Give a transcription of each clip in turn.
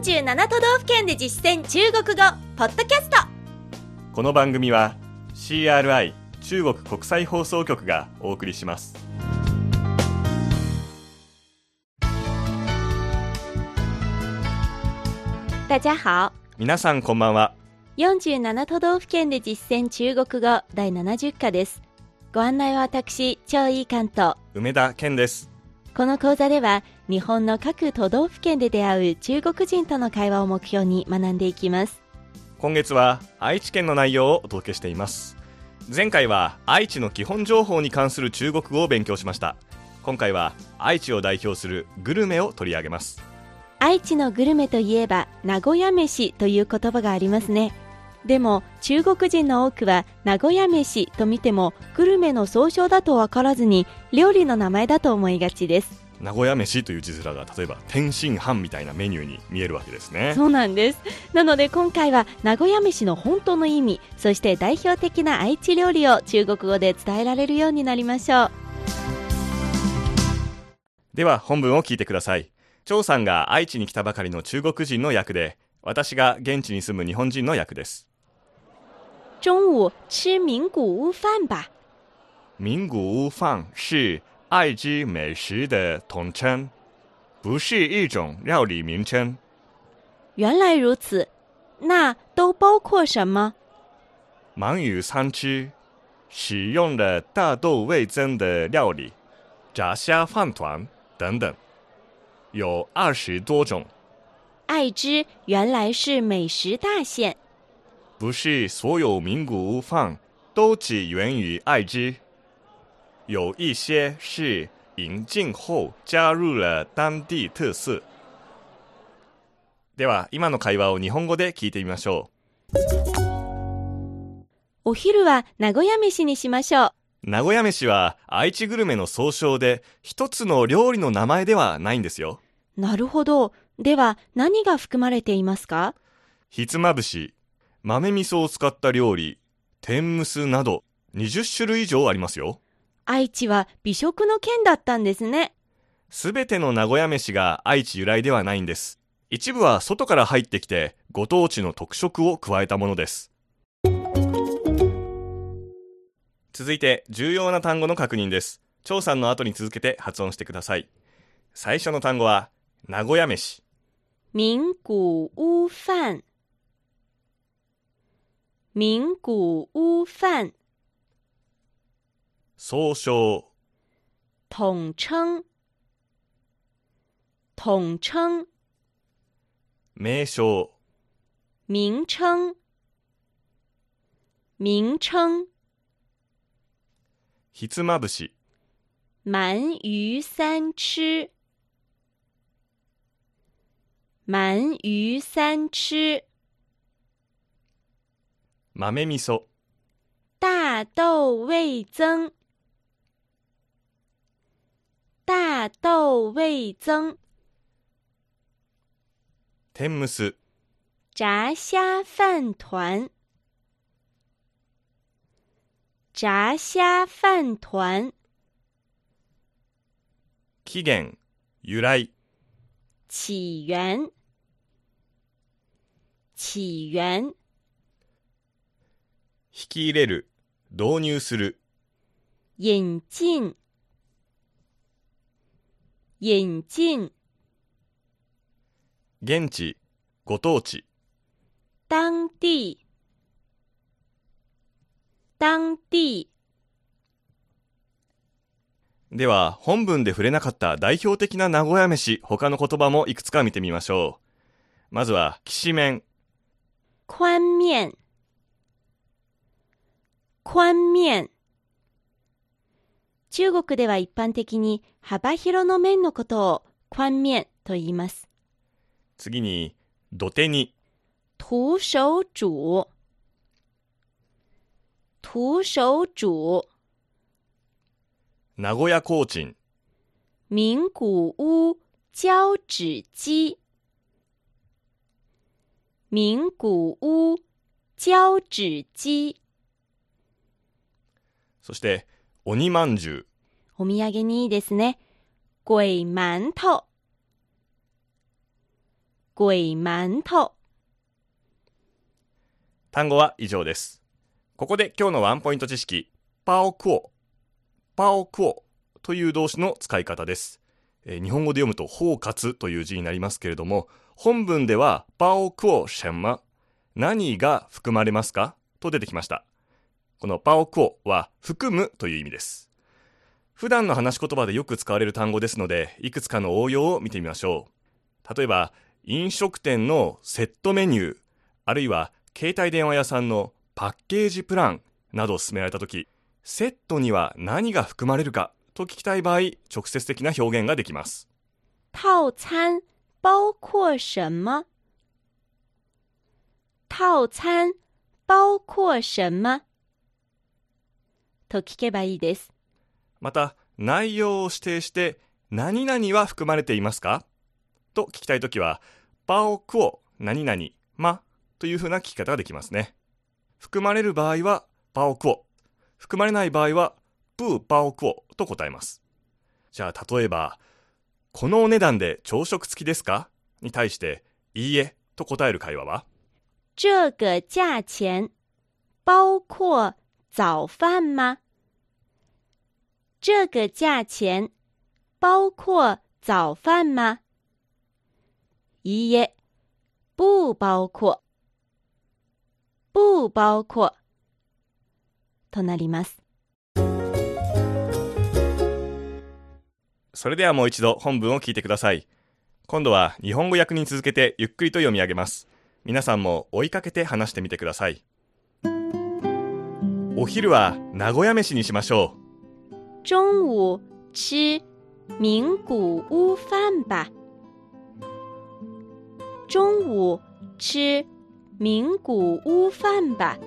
47都道府県で実践中国語ポッドキャスト。この番組は CRI 中国国際放送局がお送りします。大家好。皆さんこんばんは。47都道府県で実践中国語第70課です。ご案内は私超いい関東梅田健ですこの講座では日本の各都道府県で出会う中国人との会話を目標に学んでいきます。今月は愛知県の内容をお届けしています。前回は愛知の基本情報に関する中国語を勉強しました。今回は愛知を代表するグルメを取り上げます。愛知のグルメといえば名古屋飯という言葉がありますねでも中国人の多くは名古屋飯と見てもグルメの総称だと分からずに料理の名前だと思いがちです。名古屋飯という字面が例えば天津飯みたいなメニューに見えるわけですね。そうなんです。なので今回は名古屋飯の本当の意味そして代表的な愛知料理を中国語で伝えられるようになりましょう。では本文を聞いてください。張さんが愛知に来たばかりの中国人の役で私が現地に住む日本人の役です中午吃名古屋饭吧。名古屋饭是爱知美食的统称不是一种料理名称。原来如此那都包括什么？鳗鱼三吃使用了大豆味增的料理炸虾饭团等等。有二十多种。爱知原来是美食大县不是所有名古屋饭都只源于爱知有一些是引进后加入了当地特色。では今の会話を日本語で聞いてみましょお昼は名古屋飯にしましょうう。名古屋飯は愛知グルメの総称で一つの料理の名前ではないんですよ。なるほど。では何が含まれていますか？ひつまぶし豆味噌を使った料理天むすなど20種類以上ありますよ愛知は美食の県だったんですねすべての名古屋飯が愛知由来ではないんです。一部は外から入ってきて、ご当地の特色を加えたものです。続いて、重要な単語の確認です。張さんの後に続けて発音してください。最初の単語は、名古屋飯。名古屋饭名古屋饭。総称、统称。统称。名称、名称。名称。ひつまぶし、鳗鱼三吃。鳗鱼三吃豆味噌、大豆味增大豆味增天むす、炸虾饭团。炸虾饭团。起源、由来、起源。起源引き入れる、導入する、引进引进現地、ご当地、当地。当地。では本文で触れなかった代表的な名古屋飯他の言葉もいくつか見てみましょう。まずはきしめん。宽面宽面中国では一般的に幅広の面のことを宽面と言います次に土手に徒手煮徒手煮名古屋コーチン。名古屋胶纸鸡名古屋胶纸鸡そして鬼まんじゅうお土産にいいですね。鬼馒頭。鬼馒頭。単語は以上です。ここで今日のワンポイント知識、パオクオ。パオクオという動詞の使い方です。えー日本語で読むと包括という字になりますけれども、本文ではパオクオ什么何が含まれますか？と出てきました。このパオクオは含むという意味です。普段の話し言葉でよく使われる単語ですので、いくつかの応用を見てみましょう。例えば、飲食店のセットメニュー、あるいは携帯電話屋さんのパッケージプランなどを勧められたとき、セットには何が含まれるかと聞きたい場合、直接的な表現ができます。套餐包括什么？套餐包括什么？と聞けばいいです。また、内容を指定して、何々は含まれていますか？と聞きたいときは、パオクオ何々まというふうな聞き方ができますね。含まれる場合は、パオクオ。含まれない場合は、プーパオクオと答えます。じゃあ、例えば、このお値段で朝食付きですか？に対して、いいえと答える会話は、这个价钱包括早饭吗？这个价钱包括早饭吗？いいえ、不包括。不包括となります。それではもう一度本文を聞いてください。今度は日本語訳に続けてゆっくりと読み上げます。皆さんも追いかけて話してみてください。お昼は名古屋飯にしましょ中午吃名古屋饭吧。中午吃名古屋饭吧。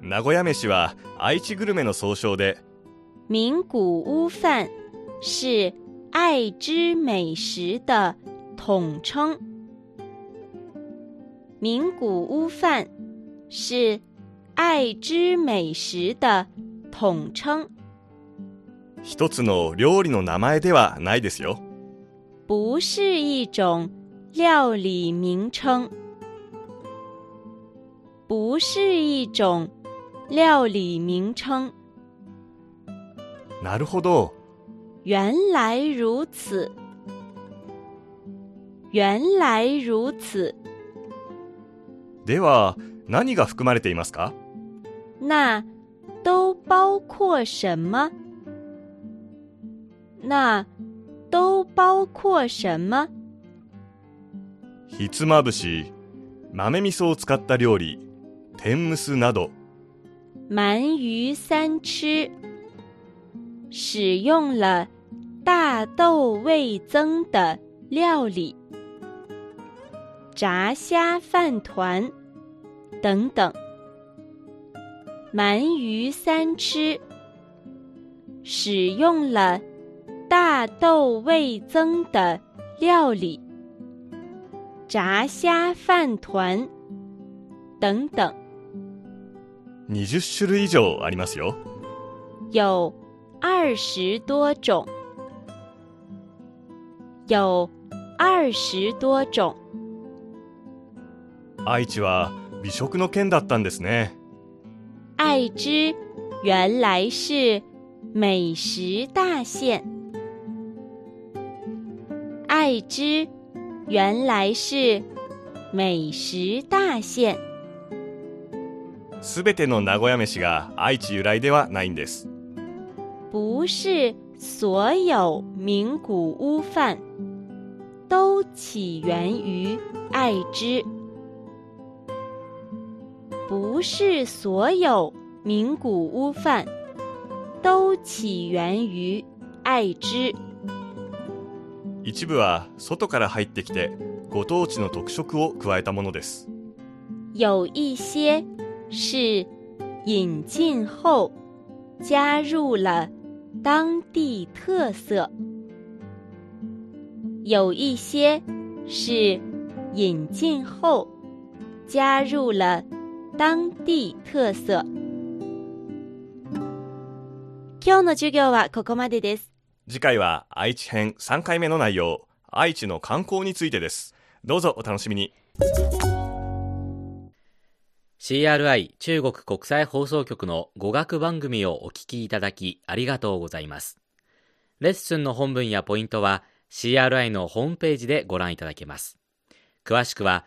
う。名古屋飯は愛知グルメの総称で、名古屋饭是爱知美食的统称。名古屋饭是爱知美食的统称，一つの料理の名前ではないですよ。不是一种料理名称。不是一种料理名称。なるほど。原来如此。原来如此。では、何が含まれていますか？那都包括什么？那都包括什么？ひつまぶし、豆味噌を使った料理、天むすなど、鳗鱼三吃，使用了大豆味增的料理，炸虾饭团等等。 鳗鱼三吃，使用了大豆味增的料理，炸虾饭团等等。20種類以上ありますよ。有二十多种，有二十多种。愛知は美食の県だったんですね。爱知原来是美食大县，爱知原来是美食大县。すべての名古屋飯が愛知由来ではないんです。不是所有名古屋饭都起源于爱知。 不是所有名古屋饭都起源于爱知。一部は外から入ってきてご当地の特色を加えたものです。有一些是引进后加入了当地特色，有一些是引进后加入了 当地特色。今日の授業はここまでです。次回は愛知編3回目の内容、愛知の観光についてですどうぞお楽しみに CRI 中国国際放送局の語学番組をお聞きいただきありがとうございますレッスンの本文やポイントは CRI のホームページでご覧いただけます詳しくは